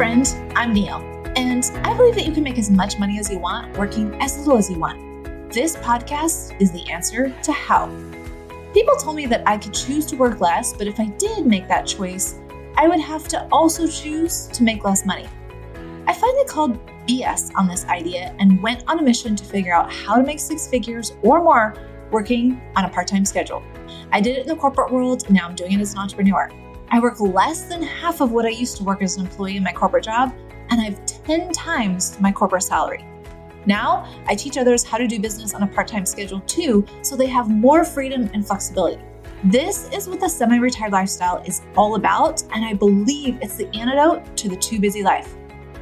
friend, I'm Neill, and I believe that you can make as much money as you want working as little as you want. This podcast is the answer to how. People told me that I could choose to work less, but if I did make that choice, I would have to also choose to make less money. I finally called BS on this idea and went on a mission to figure out how to make six figures or more working on a part time schedule. I did it in the corporate world, and now I'm doing it as an entrepreneur. I work less than half of what I used to work as an employee in my corporate job, and I have 10 times my corporate salary. Now, I teach others how to do business on a part time schedule too, so they have more freedom and flexibility. This is what the semi retired lifestyle is all about, and I believe it's the antidote to the too busy life.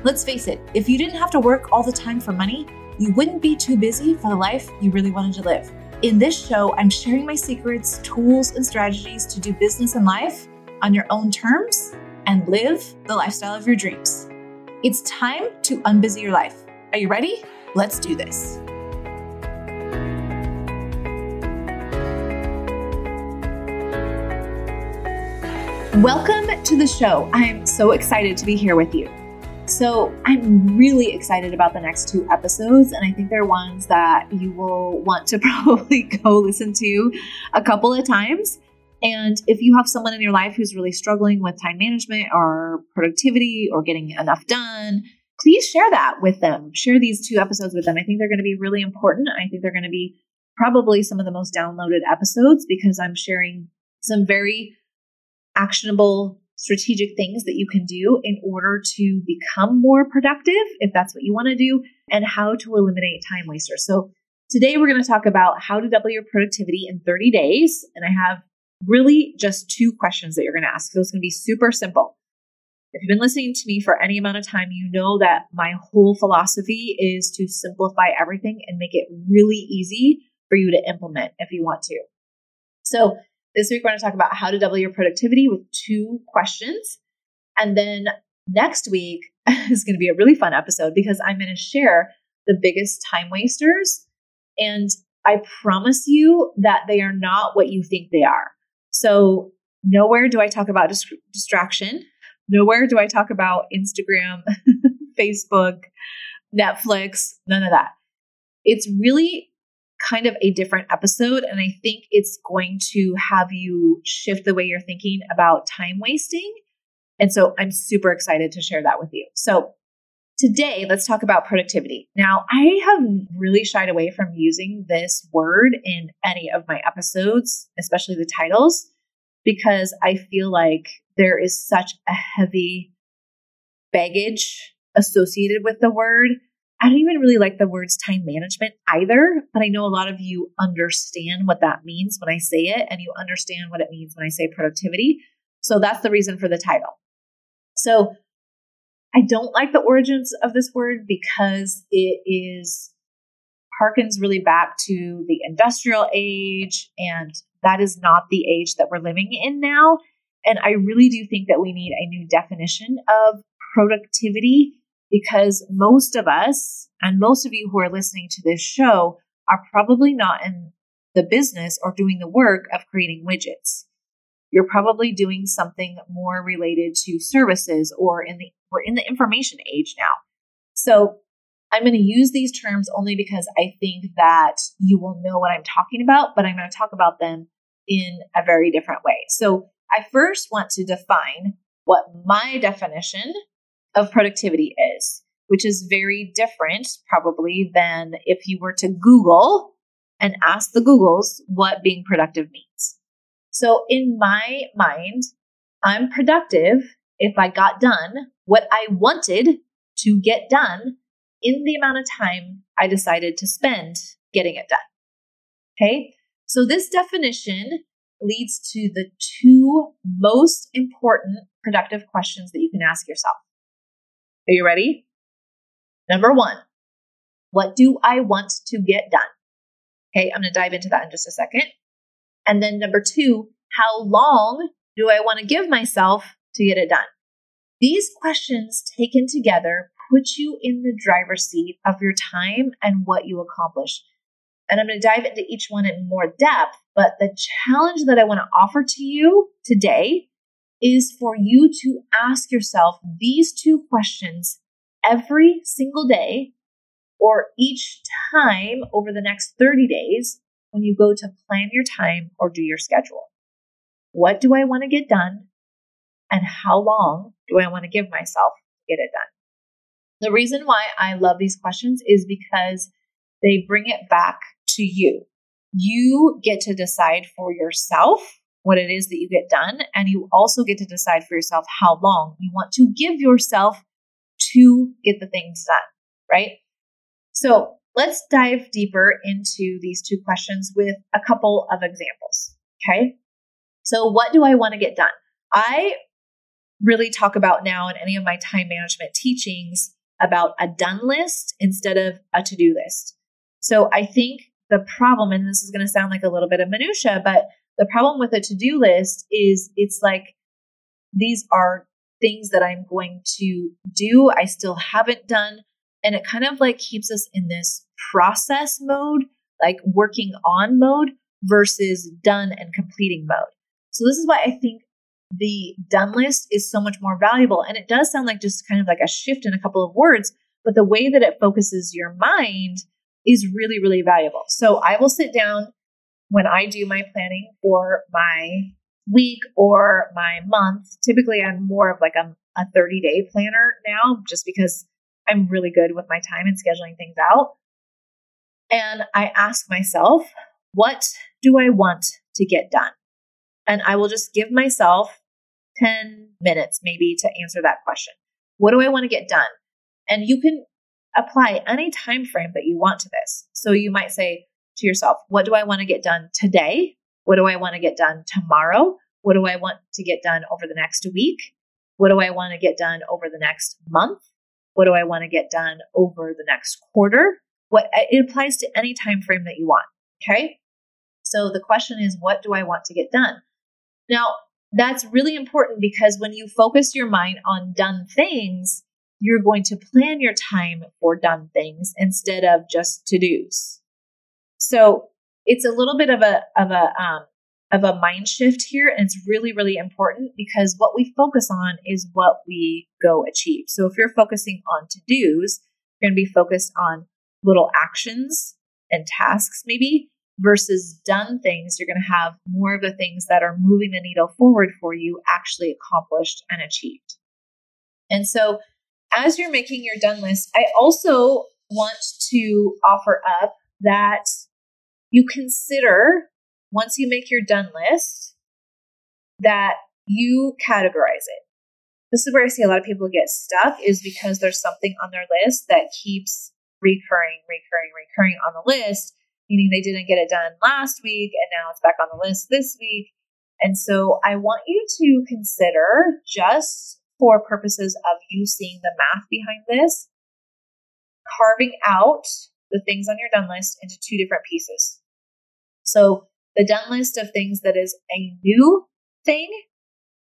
Let's face it, if you didn't have to work all the time for money, you wouldn't be too busy for the life you really wanted to live. In this show, I'm sharing my secrets, tools, and strategies to do business and life on your own terms and live the lifestyle of your dreams. It's time to unbusy your life. Are you ready? Let's do this. Welcome to the show. I'm so excited to be here with you. So, I'm really excited about the next two episodes, and I think they're ones that you will want to probably go listen to a couple of times and if you have someone in your life who's really struggling with time management or productivity or getting enough done, please share that with them. Share these two episodes with them. I think they're going to be really important. I think they're going to be probably some of the most downloaded episodes because I'm sharing some very actionable strategic things that you can do in order to become more productive if that's what you want to do and how to eliminate time wasters. So today we're going to talk about how to double your productivity in 30 days and I have really just two questions that you're going to ask. So it's going to be super simple. If you've been listening to me for any amount of time, you know that my whole philosophy is to simplify everything and make it really easy for you to implement if you want to. So this week we're going to talk about how to double your productivity with two questions. And then next week is going to be a really fun episode because I'm going to share the biggest time wasters. And I promise you that they are not what you think they are. So, nowhere do I talk about dis- distraction. Nowhere do I talk about Instagram, Facebook, Netflix, none of that. It's really kind of a different episode. And I think it's going to have you shift the way you're thinking about time wasting. And so I'm super excited to share that with you. So today, let's talk about productivity. Now, I have really shied away from using this word in any of my episodes, especially the titles, because I feel like there is such a heavy baggage associated with the word. I don't even really like the words time management either, but I know a lot of you understand what that means when I say it, and you understand what it means when I say productivity. So that's the reason for the title. So I don't like the origins of this word because it is harkens really back to the industrial age and that is not the age that we're living in now. And I really do think that we need a new definition of productivity because most of us and most of you who are listening to this show are probably not in the business or doing the work of creating widgets. You're probably doing something more related to services or in the we're in the information age now. So I'm going to use these terms only because I think that you will know what I'm talking about, but I'm going to talk about them in a very different way. So I first want to define what my definition of productivity is, which is very different probably than if you were to Google and ask the Googles what being productive means. So in my mind, I'm productive if I got done what I wanted to get done in the amount of time I decided to spend getting it done. Okay. So this definition leads to the two most important productive questions that you can ask yourself. Are you ready? Number one, what do I want to get done? Okay, I'm to dive into that in just a second. And then number two, how long do I want to give myself to get it done? These questions taken together put you in the driver's seat of your time and what you accomplish. And I'm going to dive into each one in more depth. But the challenge that I want to offer to you today is for you to ask yourself these two questions every single day or each time over the next 30 days when you go to plan your time or do your schedule. What do I want to get done? And how long do I want to give myself to get it done? The reason why I love these questions is because they bring it back to you. You get to decide for yourself what it is that you get done, and you also get to decide for yourself how long you want to give yourself to get the things done, right? So let's dive deeper into these two questions with a couple of examples. Okay. So, what do I want to get done? I really talk about now in any of my time management teachings about a done list instead of a to do list. So, I think the problem, and this is going to sound like a little bit of minutia, but the problem with a to do list is it's like these are things that I'm going to do, I still haven't done. And it kind of like keeps us in this process mode, like working on mode versus done and completing mode. So this is why I think the done list is so much more valuable. And it does sound like just kind of like a shift in a couple of words, but the way that it focuses your mind is really, really valuable. So I will sit down when I do my planning for my week or my month. Typically, I'm more of like a, a 30 day planner now, just because I'm really good with my time and scheduling things out. And I ask myself, what do I want to get done? And I will just give myself 10 minutes maybe to answer that question. What do I want to get done? And you can apply any time frame that you want to this. So you might say to yourself, what do I want to get done today? What do I want to get done tomorrow? What do I want to get done over the next week? What do I want to get done over the next month? What do I want to get done over the next quarter? What uh, it applies to any time frame that you want. Okay. So the question is, what do I want to get done? Now, that's really important because when you focus your mind on done things, you're going to plan your time for done things instead of just to dos. So it's a little bit of a of a um, of a mind shift here, and it's really really important because what we focus on is what we go achieve. So if you're focusing on to dos, you're going to be focused on little actions and tasks maybe versus done things, you're going to have more of the things that are moving the needle forward for you actually accomplished and achieved. And so, as you're making your done list, I also want to offer up that you consider once you make your done list that you categorize it. This is where I see a lot of people get stuck is because there's something on their list that keeps recurring, recurring, recurring on the list meaning they didn't get it done last week and now it's back on the list this week. And so I want you to consider just for purposes of you seeing the math behind this, carving out the things on your done list into two different pieces. So the done list of things that is a new thing,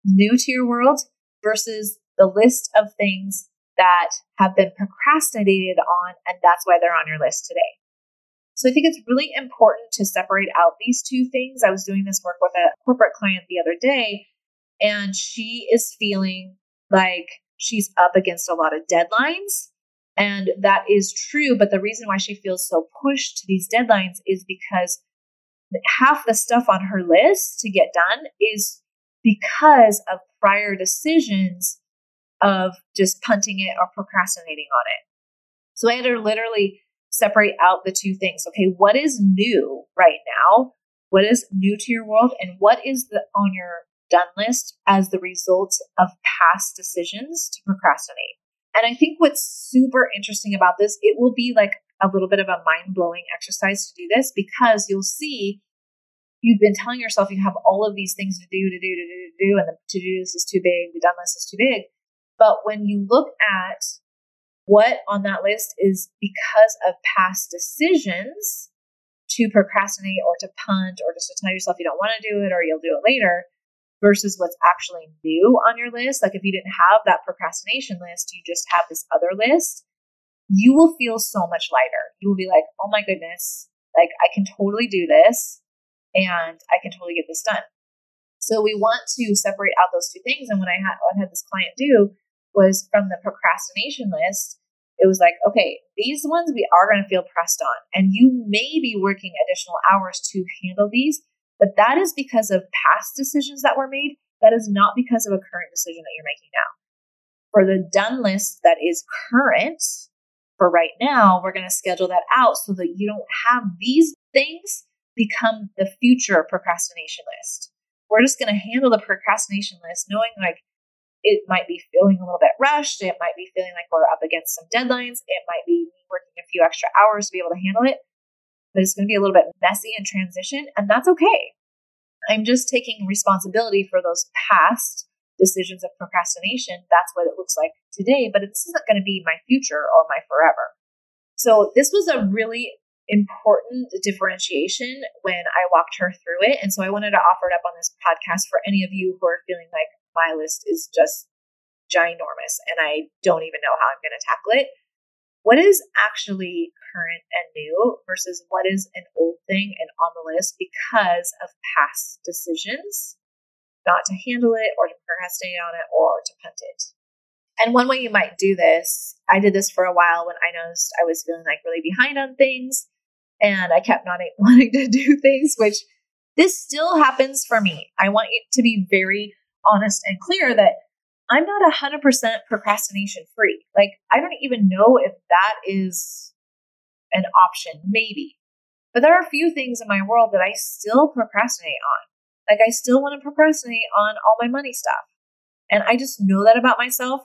new to your world, versus the list of things that have been procrastinated on, and that's why they're on your list today. So I think it's really important to separate out these two things. I was doing this work with a corporate client the other day, and she is feeling like she's up against a lot of deadlines. And that is true. But the reason why she feels so pushed to these deadlines is because half the stuff on her list to get done is because of prior decisions of just punting it or procrastinating on it. So I had her literally separate out the two things. Okay, what is new right now? What is new to your world? And what is the on your done list as the result of past decisions to procrastinate? And I think what's super interesting about this, it will be like a little bit of a mind blowing exercise to do this because you'll see you've been telling yourself you have all of these things to do, to do, to do, to do, and the to do list is too big, the done list is too big. But when you look at what on that list is because of past decisions to procrastinate or to punt or just to tell yourself you don't want to do it or you'll do it later versus what's actually new on your list. Like if you didn't have that procrastination list, you just have this other list, you will feel so much lighter. You will be like, oh my goodness, like I can totally do this and I can totally get this done. So we want to separate out those two things. And when I had, what I had this client do was from the procrastination list, it was like, okay, these ones we are going to feel pressed on. And you may be working additional hours to handle these, but that is because of past decisions that were made. That is not because of a current decision that you're making now. For the done list that is current for right now, we're going to schedule that out so that you don't have these things become the future procrastination list. We're just going to handle the procrastination list knowing like it might be feeling a little bit rushed. It might be feeling like we're up against some deadlines. It might be working a few extra hours to be able to handle it. But it's going to be a little bit messy in transition, and that's okay. I'm just taking responsibility for those past decisions of procrastination. That's what it looks like today, but this isn't going to be my future or my forever. So this was a really important differentiation when I walked her through it. And so I wanted to offer it up on this podcast for any of you who are feeling like my list is just ginormous and I don't even know how I'm going to tackle it. What is actually current and new versus what is an old thing and on the list because of past decisions, not to handle it or to procrastinate on it or to punt it. And one way you might do this, I did this for a while when I noticed I was feeling like really behind on things and I kept not wanting to do things, which this still happens for me. I want you to be very honest and clear that I'm not 100% procrastination free. Like, I don't even know if that is an option, maybe. But there are a few things in my world that I still procrastinate on. Like, I still want to procrastinate on all my money stuff. And I just know that about myself.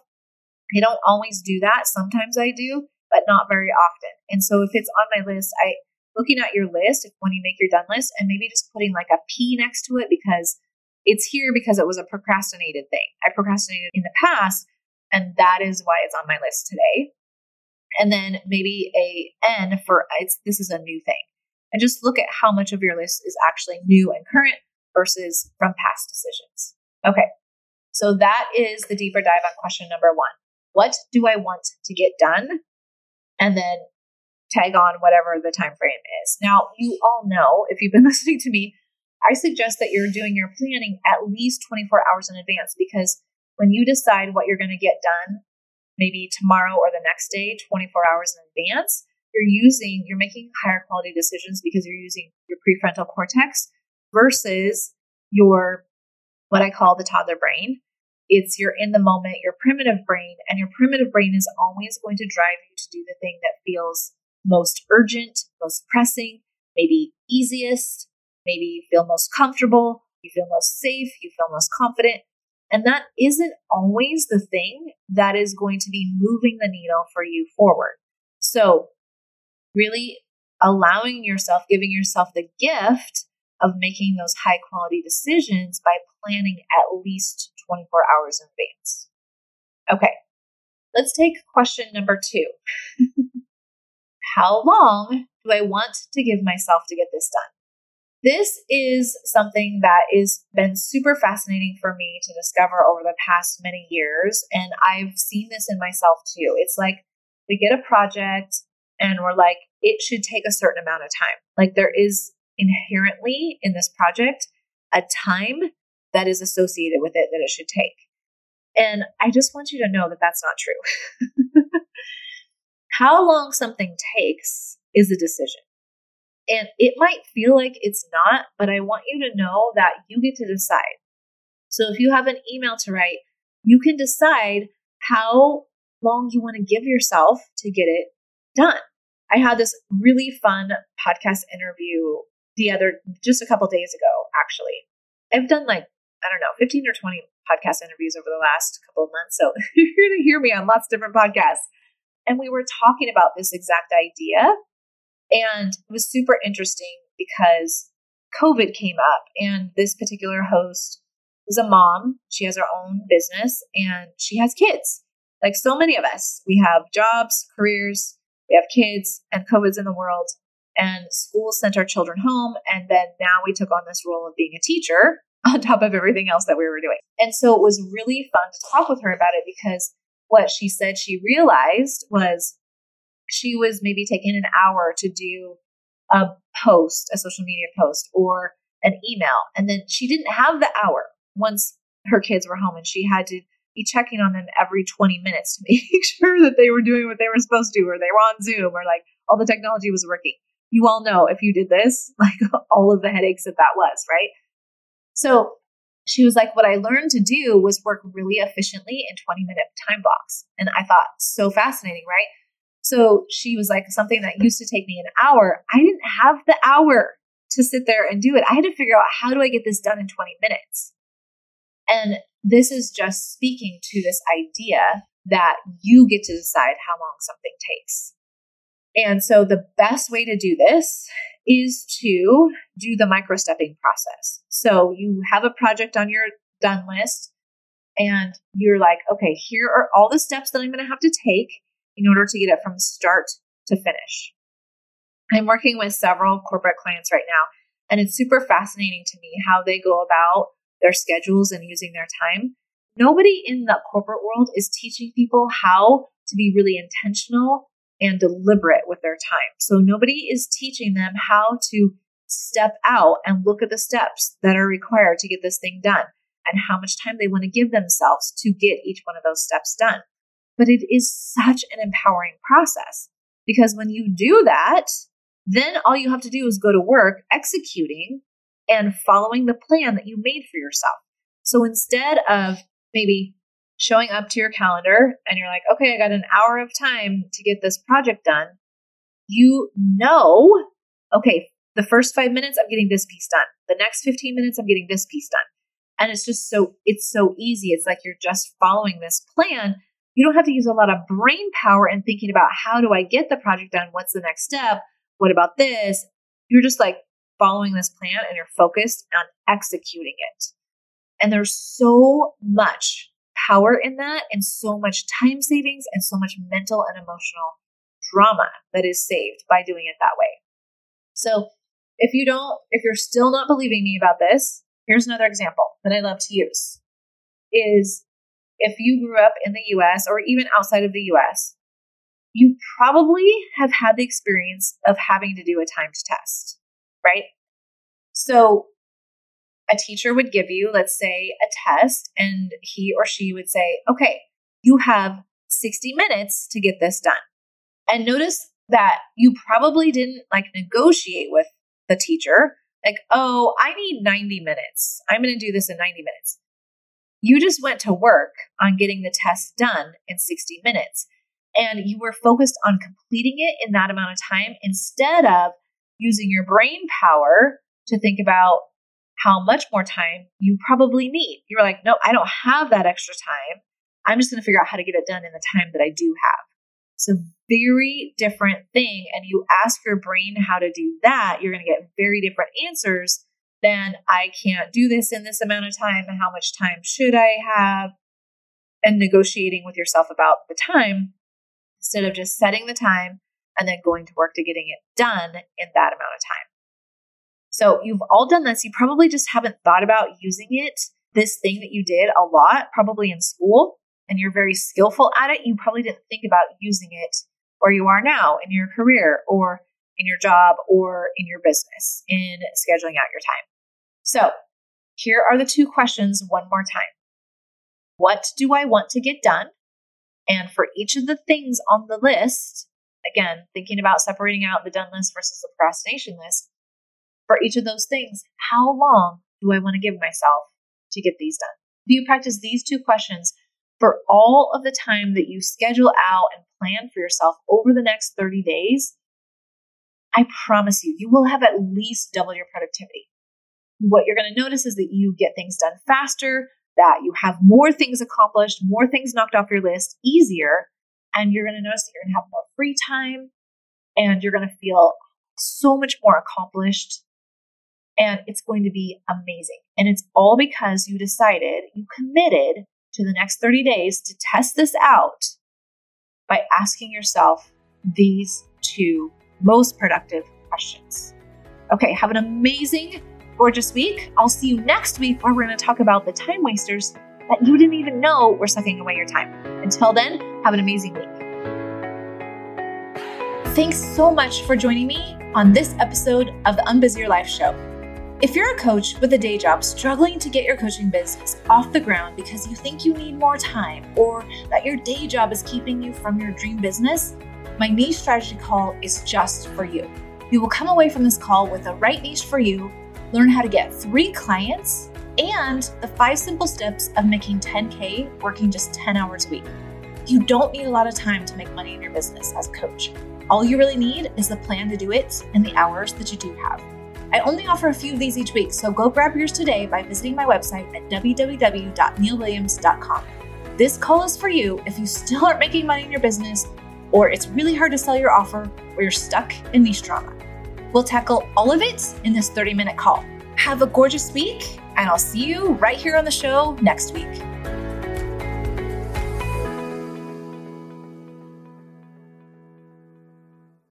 I don't always do that. Sometimes I do, but not very often. And so if it's on my list, I looking at your list if when you make your done list and maybe just putting like a P next to it because it's here because it was a procrastinated thing. I procrastinated in the past, and that is why it's on my list today. And then maybe a N for it's this is a new thing. And just look at how much of your list is actually new and current versus from past decisions. Okay. So that is the deeper dive on question number 1. What do I want to get done? And then tag on whatever the time frame is. Now, you all know if you've been listening to me I suggest that you're doing your planning at least 24 hours in advance because when you decide what you're going to get done, maybe tomorrow or the next day, 24 hours in advance, you're using, you're making higher quality decisions because you're using your prefrontal cortex versus your, what I call the toddler brain. It's your in the moment, your primitive brain, and your primitive brain is always going to drive you to do the thing that feels most urgent, most pressing, maybe easiest, Maybe you feel most comfortable, you feel most safe, you feel most confident. And that isn't always the thing that is going to be moving the needle for you forward. So, really allowing yourself, giving yourself the gift of making those high quality decisions by planning at least 24 hours in advance. Okay, let's take question number two. How long do I want to give myself to get this done? This is something that has been super fascinating for me to discover over the past many years. And I've seen this in myself too. It's like we get a project and we're like, it should take a certain amount of time. Like there is inherently in this project a time that is associated with it that it should take. And I just want you to know that that's not true. How long something takes is a decision. And it might feel like it's not, but I want you to know that you get to decide. So if you have an email to write, you can decide how long you want to give yourself to get it done. I had this really fun podcast interview the other, just a couple days ago, actually. I've done like, I don't know, 15 or 20 podcast interviews over the last couple of months. So you're going to hear me on lots of different podcasts. And we were talking about this exact idea and it was super interesting because COVID came up, and this particular host is a mom. She has her own business and she has kids. Like so many of us, we have jobs, careers, we have kids, and COVID's in the world. And schools sent our children home. And then now we took on this role of being a teacher on top of everything else that we were doing. And so it was really fun to talk with her about it because what she said she realized was she was maybe taking an hour to do a post, a social media post, or an email. And then she didn't have the hour once her kids were home and she had to be checking on them every 20 minutes to make sure that they were doing what they were supposed to or they were on Zoom or like all the technology was working. You all know if you did this, like all of the headaches that that was, right? So she was like, What I learned to do was work really efficiently in 20 minute time blocks. And I thought, so fascinating, right? So she was like, Something that used to take me an hour, I didn't have the hour to sit there and do it. I had to figure out how do I get this done in 20 minutes? And this is just speaking to this idea that you get to decide how long something takes. And so the best way to do this is to do the micro stepping process. So you have a project on your done list and you're like, okay, here are all the steps that I'm going to have to take in order to get it from start to finish. I'm working with several corporate clients right now, and it's super fascinating to me how they go about their schedules and using their time. Nobody in the corporate world is teaching people how to be really intentional and deliberate with their time. So nobody is teaching them how to step out and look at the steps that are required to get this thing done and how much time they want to give themselves to get each one of those steps done. But it is such an empowering process because when you do that, then all you have to do is go to work executing and following the plan that you made for yourself. So instead of maybe showing up to your calendar and you're like, okay, I got an hour of time to get this project done, you know, okay, the first five minutes, I'm getting this piece done. The next 15 minutes, I'm getting this piece done. And it's just so, it's so easy. It's like you're just following this plan. You don't have to use a lot of brain power and thinking about how do I get the project done? What's the next step? What about this? You're just like following this plan and you're focused on executing it. And there's so much power in that and so much time savings and so much mental and emotional drama that is saved by doing it that way. So if you don't, if you're still not believing me about this, here's another example that I love to use is if you grew up in the US or even outside of the US, you probably have had the experience of having to do a timed test, right? So a teacher would give you, let's say, a test, and he or she would say, okay, you have 60 minutes to get this done. And notice that you probably didn't like negotiate with the teacher, like, oh, I need 90 minutes. I'm going to do this in 90 minutes. You just went to work on getting the test done in 60 minutes. And you were focused on completing it in that amount of time instead of using your brain power to think about how much more time you probably need. You're like, no, I don't have that extra time. I'm just going to figure out how to get it done in the time that I do have. It's a very different thing. And you ask your brain how to do that, you're going to get very different answers than I can't do this in this amount of time. How much time should I have? And negotiating with yourself about the time instead of just setting the time and then going to work to getting it done in that amount of time. So you've all done this. You probably just haven't thought about using it, this thing that you did a lot, probably in school, and you're very skillful at it. You probably didn't think about using it where you are now in your career or in your job or in your business in scheduling out your time. So here are the two questions one more time. What do I want to get done? And for each of the things on the list, again, thinking about separating out the done list versus the procrastination list, for each of those things, how long do I want to give myself to get these done? If you practice these two questions for all of the time that you schedule out and plan for yourself over the next 30 days, I promise you, you will have at least double your productivity. What you're going to notice is that you get things done faster, that you have more things accomplished, more things knocked off your list easier, and you're going to notice that you're going to have more free time and you're going to feel so much more accomplished and it's going to be amazing. And it's all because you decided, you committed to the next 30 days to test this out by asking yourself these two most productive questions. Okay, have an amazing, gorgeous week. I'll see you next week where we're going to talk about the time wasters that you didn't even know were sucking away your time. Until then, have an amazing week. Thanks so much for joining me on this episode of the Unbusy Your Life Show. If you're a coach with a day job struggling to get your coaching business off the ground because you think you need more time or that your day job is keeping you from your dream business, my niche strategy call is just for you. You will come away from this call with the right niche for you, learn how to get three clients, and the five simple steps of making 10K working just 10 hours a week. You don't need a lot of time to make money in your business as a coach. All you really need is the plan to do it and the hours that you do have. I only offer a few of these each week, so go grab yours today by visiting my website at www.neillwilliams.com. This call is for you if you still aren't making money in your business, or it's really hard to sell your offer, or you're stuck in niche drama. We'll tackle all of it in this 30 minute call. Have a gorgeous week, and I'll see you right here on the show next week.